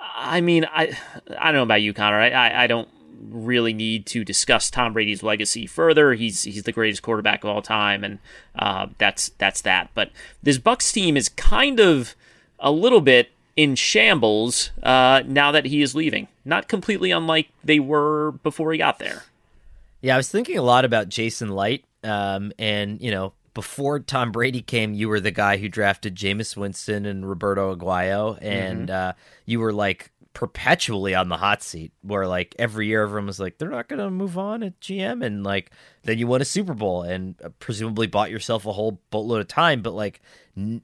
S6: I mean, I I don't know about you, Conor. I, I, I don't really need to discuss Tom Brady's legacy further. He's he's the greatest quarterback of all time, and uh, that's that's that. But this Bucs team is kind of a little bit in shambles uh, now that he is leaving. Not completely unlike they were before he got there.
S7: Yeah, I was thinking a lot about Jason Licht, um, and you know, before Tom Brady came, you were the guy who drafted Jameis Winston and Roberto Aguayo, and uh, you were like perpetually on the hot seat where like every year everyone was like they're not going to move on at GM and like then you won a Super Bowl and uh, presumably bought yourself a whole boatload of time but like n-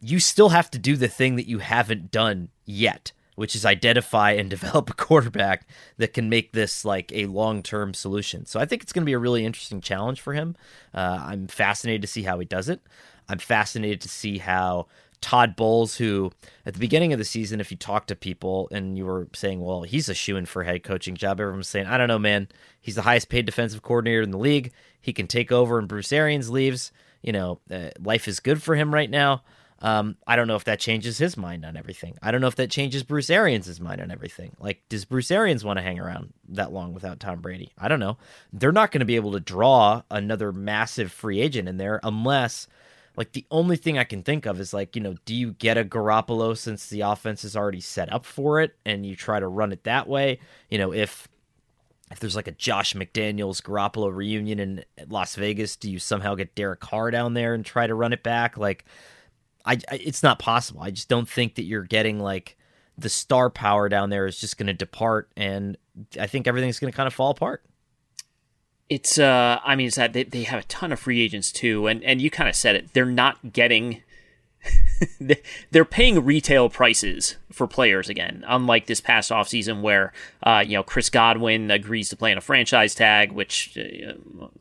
S7: you still have to do the thing that you haven't done yet which is identify and develop a quarterback that can make this like a long-term solution. So I think it's going to be a really interesting challenge for him. Uh, I'm fascinated to see how he does it. I'm fascinated to see how Todd Bowles, who at the beginning of the season, if you talk to people and you were saying, well, he's a shoe in for head coaching job, everyone's saying, I don't know, man. He's the highest paid defensive coordinator in the league. He can take over and Bruce Arians leaves. You know, uh, life is good for him right now. Um, I don't know if that changes his mind on everything. I don't know if that changes Bruce Arians' mind on everything. Like, does Bruce Arians want to hang around that long without Tom Brady? I don't know. They're not going to be able to draw another massive free agent in there unless like the only thing I can think of is like, you know, do you get a Garoppolo since the offense is already set up for it and you try to run it that way? You know, if if there's like a Josh McDaniels Garoppolo reunion in Las Vegas, do you somehow get Derek Carr down there and try to run it back? Like I, I it's not possible. I just don't think that you're getting like the star power down there is just going to depart and I think everything's going to kind of fall apart
S6: it's uh i mean it's that they, they have a ton of free agents too and and you kind of said it they're not getting they're paying retail prices for players again unlike this past offseason where uh you know chris godwin agrees to play on a franchise tag which uh,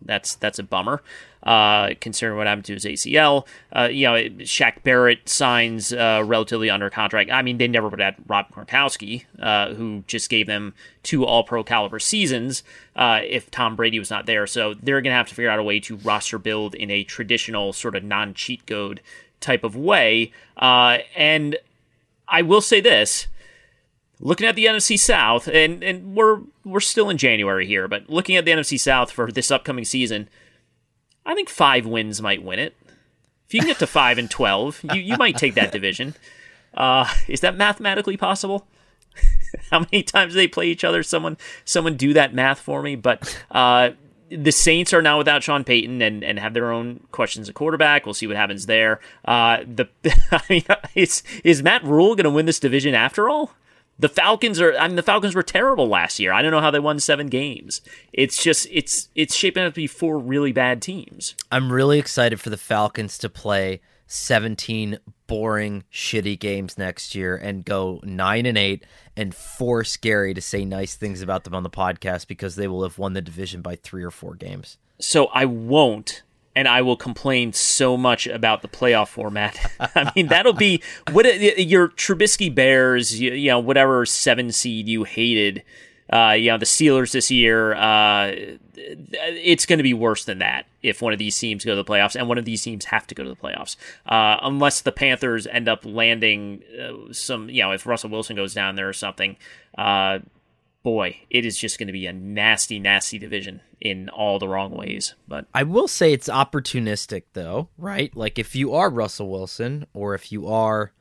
S6: that's that's a bummer uh, considering what happened to his ACL. Uh, you know, Shaq Barrett signs uh, relatively under contract. I mean, they never would have Rob Gronkowski, uh, who just gave them two All Pro caliber seasons if Tom Brady was not there. So they're going to have to figure out a way to roster build in a traditional sort of non cheat code type of way. Uh, and I will say this looking at the NFC South, and, and we're we're still in January here, but looking at the NFC South for this upcoming season, I think five wins might win it. If you can get to five and twelve, you you might take that division. Uh, is that mathematically possible? How many times they play each other? Someone someone do that math for me. But uh, the Saints are now without Sean Payton and, and have their own questions at quarterback. We'll see what happens there. Uh, the I mean, is is Matt Rhule going to win this division after all? The Falcons are I mean the Falcons were terrible last year. I don't know how they won 7 games. It's just it's it's shaping up to be four really bad teams.
S7: I'm really excited for the Falcons to play 17 boring shitty games next year and go 9 and 8 and force Gary to say nice things about them on the podcast because they will have won the division by 3 or 4 games.
S6: So I won't and I will complain so much about the playoff format. I mean, that'll be what uh, your Trubisky Bears, you, you know, whatever seven seed you hated. Uh, you know, the Steelers this year, uh, it's going to be worse than that if one of these teams go to the playoffs, and one of these teams have to go to the playoffs, uh, unless the Panthers end up landing uh, some, you know, if Russell Wilson goes down there or something. Uh, boy, it is just going to be a nasty, nasty division in all the wrong ways. But
S7: I will say it's opportunistic, though, right? Like if you are Russell Wilson, or if you are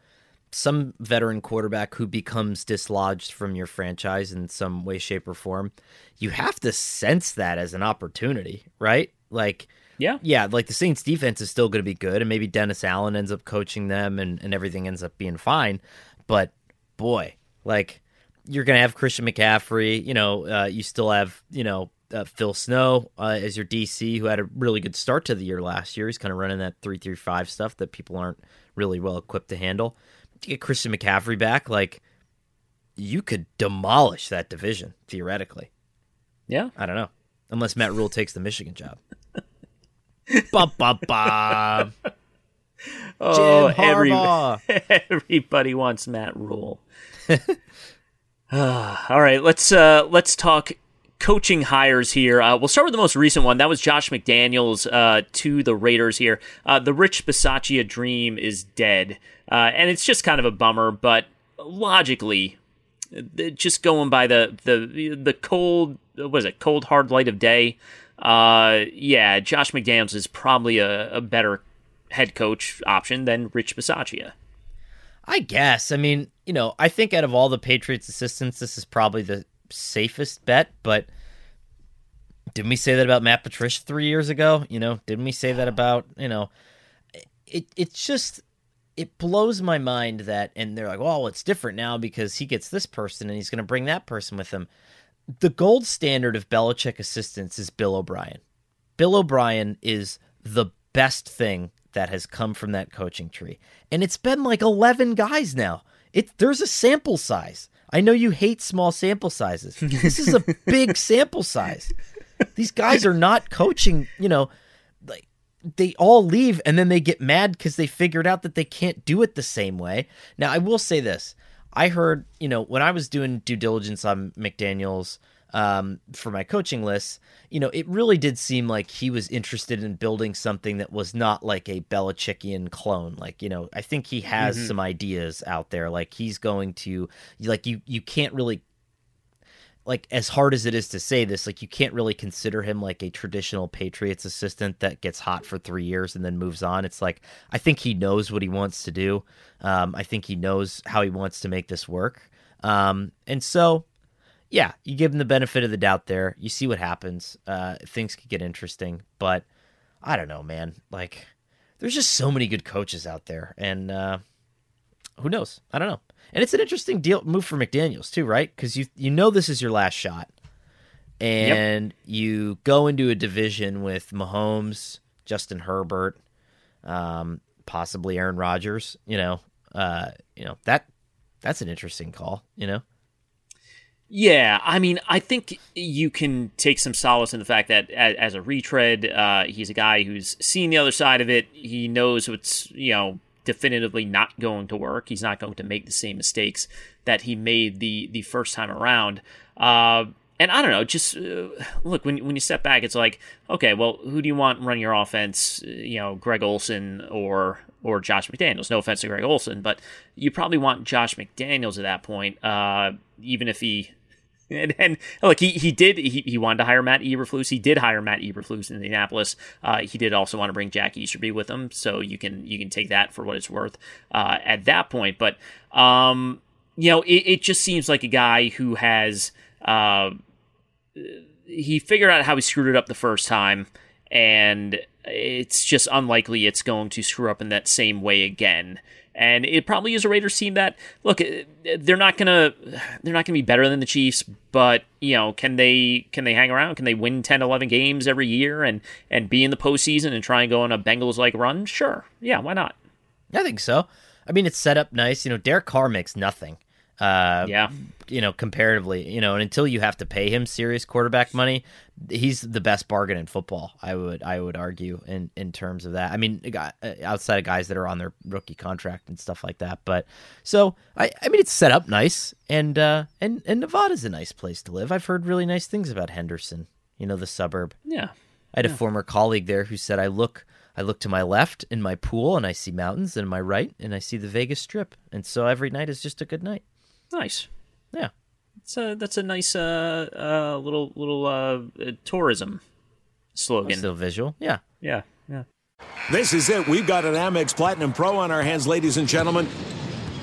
S7: some veteran quarterback who becomes dislodged from your franchise in some way, shape, or form, you have to sense that as an opportunity, right? Like.
S6: Yeah.
S7: Yeah, like the Saints defense is still going to be good and maybe Dennis Allen ends up coaching them and, and everything ends up being fine. But boy, like you're going to have Christian McCaffrey. You know, uh, you still have you know uh, Phil Snow uh, as your DC, who had a really good start to the year last year. He's kind of running that three three five stuff that people aren't really well equipped to handle. To get Christian McCaffrey back, like you could demolish that division theoretically.
S6: Yeah,
S7: I don't know, unless Matt Rhule takes the Michigan job. bum, bum, bum.
S6: Oh, every, everybody wants Matt Rhule. all right, let's uh, let's talk coaching hires here. Uh, we'll start with the most recent one. That was Josh McDaniels uh, to the Raiders here. Uh, the Rich Bisaccia dream is dead, uh, and it's just kind of a bummer. But logically, just going by the the the cold what is it cold hard light of day. Uh, yeah, Josh McDaniels is probably a, a better head coach option than Rich Bisaccia.
S7: I guess. I mean, you know, I think out of all the Patriots assistants, this is probably the safest bet. But didn't we say that about Matt Patricia three years ago? You know, didn't we say that about you know? It it's just it blows my mind that, and they're like, well, it's different now because he gets this person and he's going to bring that person with him. The gold standard of Belichick assistants is Bill O'Brien. Bill O'Brien is the best thing that has come from that coaching tree. And it's been like 11 guys now. It there's a sample size. I know you hate small sample sizes. This is a big sample size. These guys are not coaching, you know, like they all leave and then they get mad because they figured out that they can't do it the same way. Now, I will say this. I heard, you know, when I was doing due diligence on McDaniels um, for my coaching lists, you know, it really did seem like he was interested in building something that was not like a Belichickian clone. Like, you know, I think he has mm-hmm. some ideas out there. Like he's going to, like you, you can't really like as hard as it is to say this, like you can't really consider him like a traditional Patriots assistant that gets hot for three years and then moves on. It's like I think he knows what he wants to do. Um, I think he knows how he wants to make this work. Um, and so, yeah, you give him the benefit of the doubt there. You see what happens. Uh, things could get interesting, but I don't know, man. Like, there's just so many good coaches out there, and uh, who knows? I don't know. And it's an interesting deal move for McDaniels too, right? Because you you know this is your last shot, and yep. you go into a division with Mahomes, Justin Herbert, um, possibly Aaron Rodgers. You know, uh, you know that that's an interesting call. You know.
S6: Yeah, I mean, I think you can take some solace in the fact that as, as a retread, uh, he's a guy who's seen the other side of it. He knows what's you know definitively not going to work. He's not going to make the same mistakes that he made the the first time around. Uh, and I don't know, just uh, look when when you step back, it's like, okay, well, who do you want running your offense? Uh, you know, Greg Olson or or Josh McDaniels. No offense to Greg Olson, but you probably want Josh McDaniels at that point, uh, even if he and, and look, he, he did he, he wanted to hire Matt Eberflus. He did hire Matt Eberflus in Indianapolis. Uh, he did also want to bring Jack Easterby with him, so you can you can take that for what it's worth uh, at that point. But um, you know, it, it, just seems like a guy who has uh, he figured out how he screwed it up the first time, and it's just unlikely it's going to screw up in that same way again and it probably is a Raiders team that look eh, they're not gonna they're not gonna be better than the Chiefs, but you know can they can they hang around? Can they win 10, 11 games every year and and be in the postseason and try and go on a Bengals like run? Sure, yeah, why not?
S7: I think so. I mean, it's set up nice. You know, Derek Carr makes nothing. Uh,
S6: yeah,
S7: you know, comparatively, you know, and until you have to pay him serious quarterback money, he's the best bargain in football. I would, I would argue in in terms of that. I mean, uh, outside of guys that are on their rookie contract and stuff like that. But so, I, I mean, it's set up nice, and uh, and and Nevada's a nice place to live. I've heard really nice things about Henderson. You know, the suburb.
S6: Yeah,
S7: I had
S6: yeah.
S7: a former colleague there who said, "I look." I look to my left in my pool and I see mountains, and my right and I see the Vegas Strip, and so every night is just a good night.
S6: Nice.
S7: Yeah.
S6: It's a, that's a nice uh, uh, little little uh, tourism slogan.
S7: Still visual. Yeah.
S6: Yeah. Yeah.
S8: This is it. We've got an Amex Platinum Pro on our hands, ladies and gentlemen.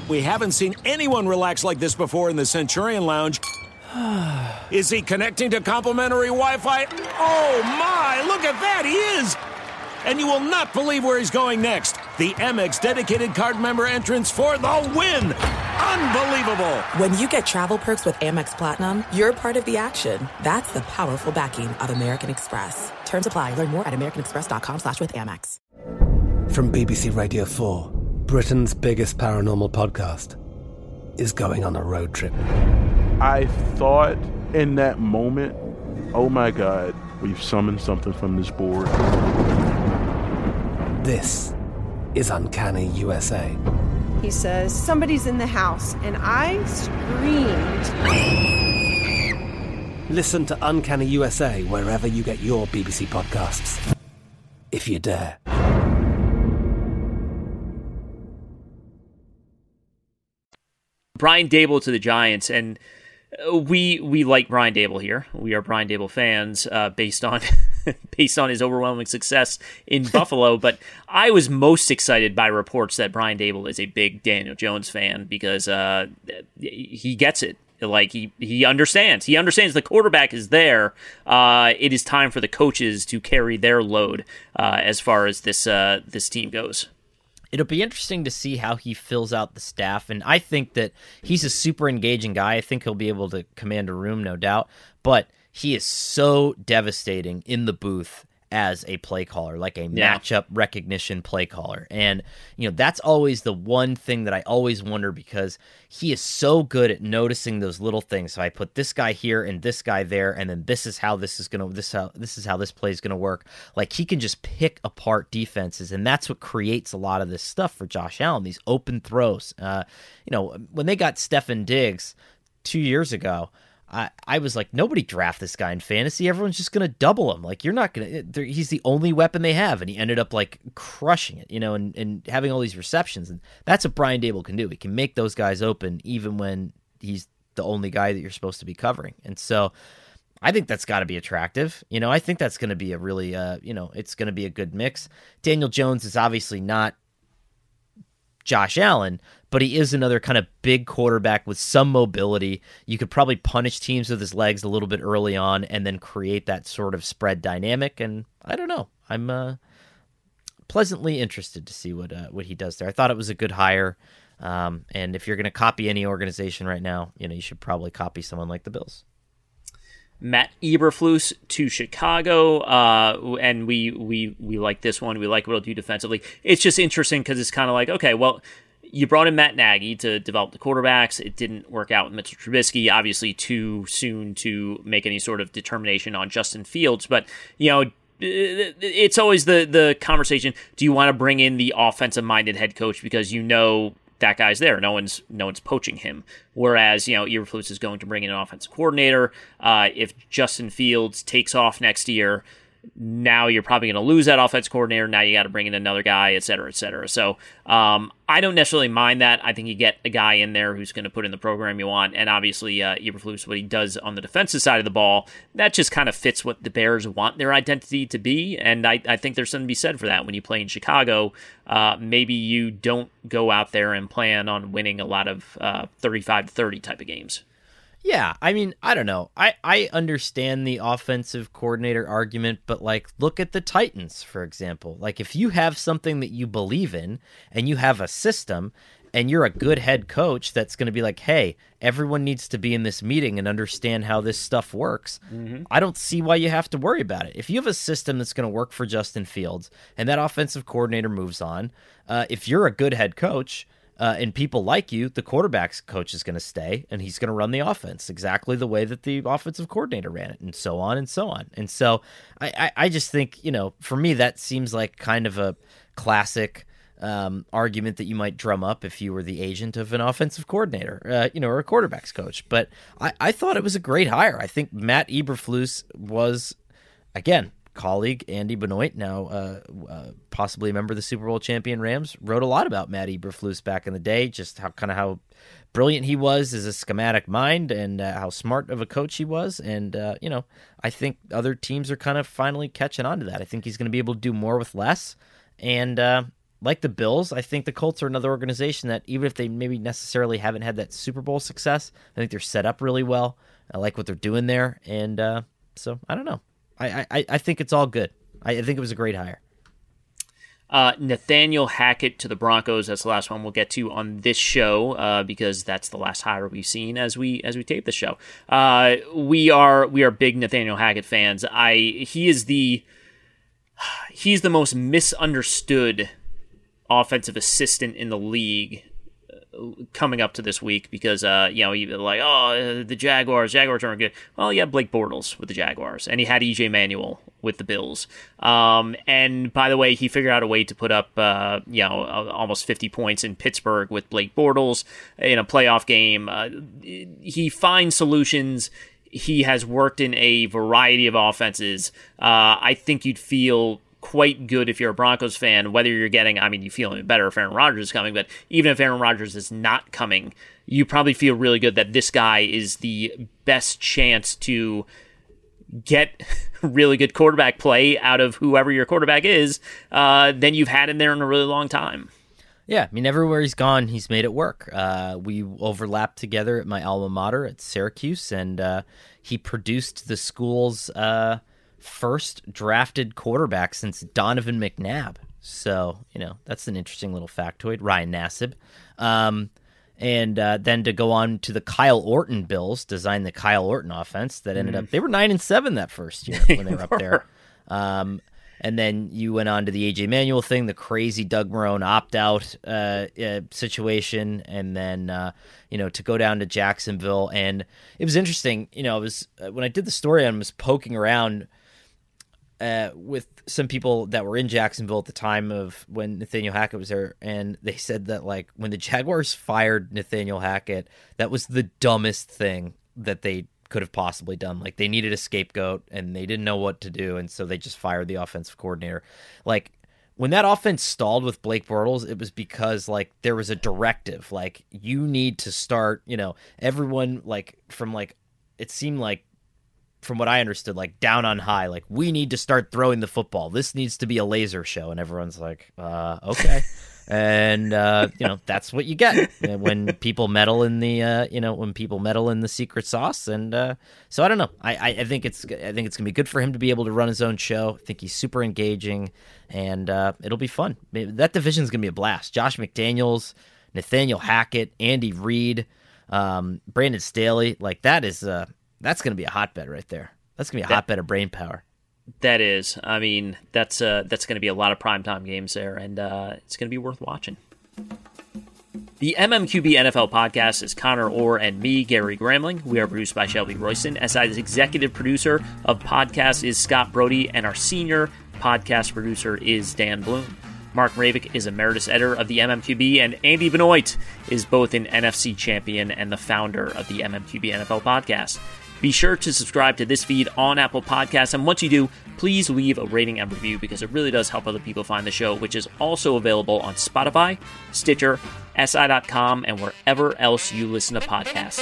S8: We haven't seen anyone relax like this before in the Centurion Lounge. is he connecting to complimentary Wi Fi? Oh, my! Look at that! He is! and you will not believe where he's going next. The Amex dedicated card member entrance for the win. Unbelievable.
S5: When you get travel perks with Amex Platinum, you're part of the action. That's the powerful backing of American Express. Terms apply. Learn more at americanexpress.com slash with Amex.
S9: From BBC Radio 4, Britain's biggest paranormal podcast is going on a road trip.
S10: I thought in that moment, oh my God, we've summoned something from this board.
S9: This is Uncanny USA.
S11: He says, Somebody's in the house, and I screamed.
S9: Listen to Uncanny USA wherever you get your BBC podcasts, if you dare.
S6: Brian Daboll to the Giants, and we we like Brian Daboll here. We are Brian Daboll fans, uh, based on based on his overwhelming success in Buffalo. But I was most excited by reports that Brian Daboll is a big Daniel Jones fan because uh, he gets it. Like he he understands. He understands the quarterback is there. Uh, it is time for the coaches to carry their load uh, as far as this uh, this team goes.
S7: It'll be interesting to see how he fills out the staff. And I think that he's a super engaging guy. I think he'll be able to command a room, no doubt. But he is so devastating in the booth as a play caller, like a yeah. matchup recognition play caller. And, you know, that's always the one thing that I always wonder because he is so good at noticing those little things. So I put this guy here and this guy there, and then this is how this is gonna this how this is how this play is gonna work. Like he can just pick apart defenses, and that's what creates a lot of this stuff for Josh Allen, these open throws. Uh, you know, when they got Stefon Diggs two years ago, I, I was like, nobody draft this guy in fantasy. Everyone's just going to double him. Like, you're not going to, he's the only weapon they have. And he ended up like crushing it, you know, and, and having all these receptions. And that's what Brian Daboll can do. He can make those guys open even when he's the only guy that you're supposed to be covering. And so I think that's got to be attractive. You know, I think that's going to be a really, uh, you know, it's going to be a good mix. Daniel Jones is obviously not Josh Allen, but he is another kind of big quarterback with some mobility. You could probably punish teams with his legs a little bit early on and then create that sort of spread dynamic. And I don't know. I'm uh, pleasantly interested to see what uh, what he does there. I thought it was a good hire. Um, and if you're going to copy any organization right now, you know you should probably copy someone like the Bills.
S6: Matt Eberflus to Chicago, uh, and we we we like this one. We like what he'll do defensively. It's just interesting because it's kind of like, okay, well, you brought in Matt Nagy to develop the quarterbacks. It didn't work out with Mitchell Trubisky. Obviously, too soon to make any sort of determination on Justin Fields. But you know, it's always the the conversation. Do you want to bring in the offensive minded head coach because you know that guy's there. No one's no one's poaching him. Whereas you know Eberflus is going to bring in an offensive coordinator. Uh, if Justin Fields takes off next year, now you're probably going to lose that offense coordinator. Now you got to bring in another guy, et cetera, et cetera. So um, I don't necessarily mind that. I think you get a guy in there who's going to put in the program you want, and obviously uh, Eberflus, what he does on the defensive side of the ball, that just kind of fits what the Bears want their identity to be, and I, I think there's something to be said for that. When you play in Chicago, uh, maybe you don't go out there and plan on winning a lot of uh, 35 to 30 type of games.
S7: Yeah, I mean, I don't know. I I understand the offensive coordinator argument, but like look at the Titans for example. Like if you have something that you believe in and you have a system and you're a good head coach that's going to be like, "Hey, everyone needs to be in this meeting and understand how this stuff works." Mm-hmm. I don't see why you have to worry about it. If you have a system that's going to work for Justin Fields and that offensive coordinator moves on, uh, if you're a good head coach, uh, and people like you, the quarterback's coach is going to stay and he's going to run the offense exactly the way that the offensive coordinator ran it, and so on and so on. And so I, I, I just think, you know, for me, that seems like kind of a classic um, argument that you might drum up if you were the agent of an offensive coordinator, uh, you know, or a quarterback's coach. But I, I thought it was a great hire. I think Matt Eberflus was, again, colleague Andy Benoit, now uh, uh, possibly a member of the Super Bowl champion Rams, wrote a lot about Matt Eberflus back in the day, just how kind of how brilliant he was as a schematic mind and uh, how smart of a coach he was. And uh, you know, I think other teams are kind of finally catching on to that. I think he's going to be able to do more with less. And uh, like the Bills, I think the Colts are another organization that even if they maybe necessarily haven't had that Super Bowl success, I think they're set up really well. I like what they're doing there, and uh, so I don't know. I, I, I think it's all good. I, I think it was a great hire.
S6: Uh, Nathaniel Hackett to the Broncos. That's the last one we'll get to on this show uh, because that's the last hire we've seen as we as we tape the show. Uh, we are we are big Nathaniel Hackett fans. I he is the he's the most misunderstood offensive assistant in the league coming up to this week because uh, you know you like oh the Jaguars Jaguars aren't good. Well, you Blake Bortles with the Jaguars, and he had EJ Manuel with the Bills. Um, and by the way, he figured out a way to put up uh, you know almost 50 points in Pittsburgh with Blake Bortles in a playoff game. Uh, he finds solutions. He has worked in a variety of offenses. Uh, I think you'd feel quite good if you're a Broncos fan, whether you're getting, I mean, you feel better if Aaron Rodgers is coming, but even if Aaron Rodgers is not coming, you probably feel really good that this guy is the best chance to get really good quarterback play out of whoever your quarterback is uh, than you've had in there in a really long time.
S7: Yeah, I mean, everywhere he's gone, he's made it work. Uh, we overlapped together at my alma mater at Syracuse, and uh, he produced the school's uh, first drafted quarterback since Donovan McNabb. So, you know, that's an interesting little factoid. Ryan Nassib. Um, and uh, then to go on to the Kyle Orton Bills, design the Kyle Orton offense that ended
S6: Mm.
S7: up, they were 9 and 7 that first year when they were up there. Um, and then you went on to the EJ Manuel thing, the crazy Doug Marrone opt out uh, uh, situation, and then uh, you know to go down to Jacksonville. And it was interesting. You know, it was uh, when I did the story, I was poking around uh, with some people that were in Jacksonville at the time of when Nathaniel Hackett was there, and they said that like when the Jaguars fired Nathaniel Hackett, that was the dumbest thing that they could have possibly done. Like they needed a scapegoat and they didn't know what to do, and so they just fired the offensive coordinator. Like when that offense stalled with Blake Bortles, it was because like there was a directive, like you need to start. You know, everyone like from like it seemed like from what I understood, like down on high, like we need to start throwing the football. This needs to be a laser show, and everyone's like, uh, okay. and uh, you know that's what you get when people meddle in the uh, you know when people meddle in the secret sauce. And uh, so I don't know. I, I, think it's I think it's gonna be good for him to be able to run his own show. I think he's super engaging, and uh, it'll be fun. Maybe that division's gonna be a blast. Josh McDaniels, Nathaniel Hackett, Andy Reid, um, Brandon Staley, like that is uh, that's gonna be a hotbed right there. That's gonna be a
S6: That-
S7: hotbed of brain power.
S6: That is, I mean, that's uh, that's going to be a lot of primetime games there, and uh, it's going to be worth watching. The MMQB NFL podcast is Conor Orr and me, Gary Gramling. We are produced by Shelby Royston. SI's executive producer of podcast is Scott Brody, and our senior podcast producer is Dan Bloom. Mark Mravic is emeritus editor of the MMQB, and Andy Benoit is both an NFC champion and the founder of the MMQB NFL podcast. Be sure to subscribe to this feed on Apple Podcasts, and once you do, please leave a rating and review because it really does help other people find the show, which is also available on Spotify, Stitcher, SI.com, and wherever else you listen to podcasts.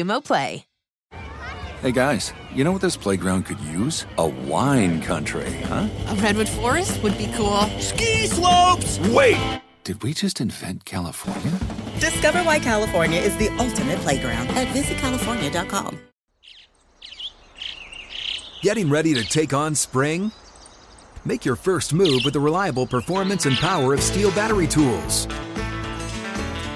S1: Play.
S2: Hey guys, you know what this playground could use? A wine country, huh?
S3: A redwood forest would be cool.
S2: Ski slopes! Wait! Did we just invent California?
S12: Discover why California is the ultimate playground at visitcalifornia.com.
S13: Getting ready to take on spring? Make your first move with the reliable performance and power of STIHL battery tools.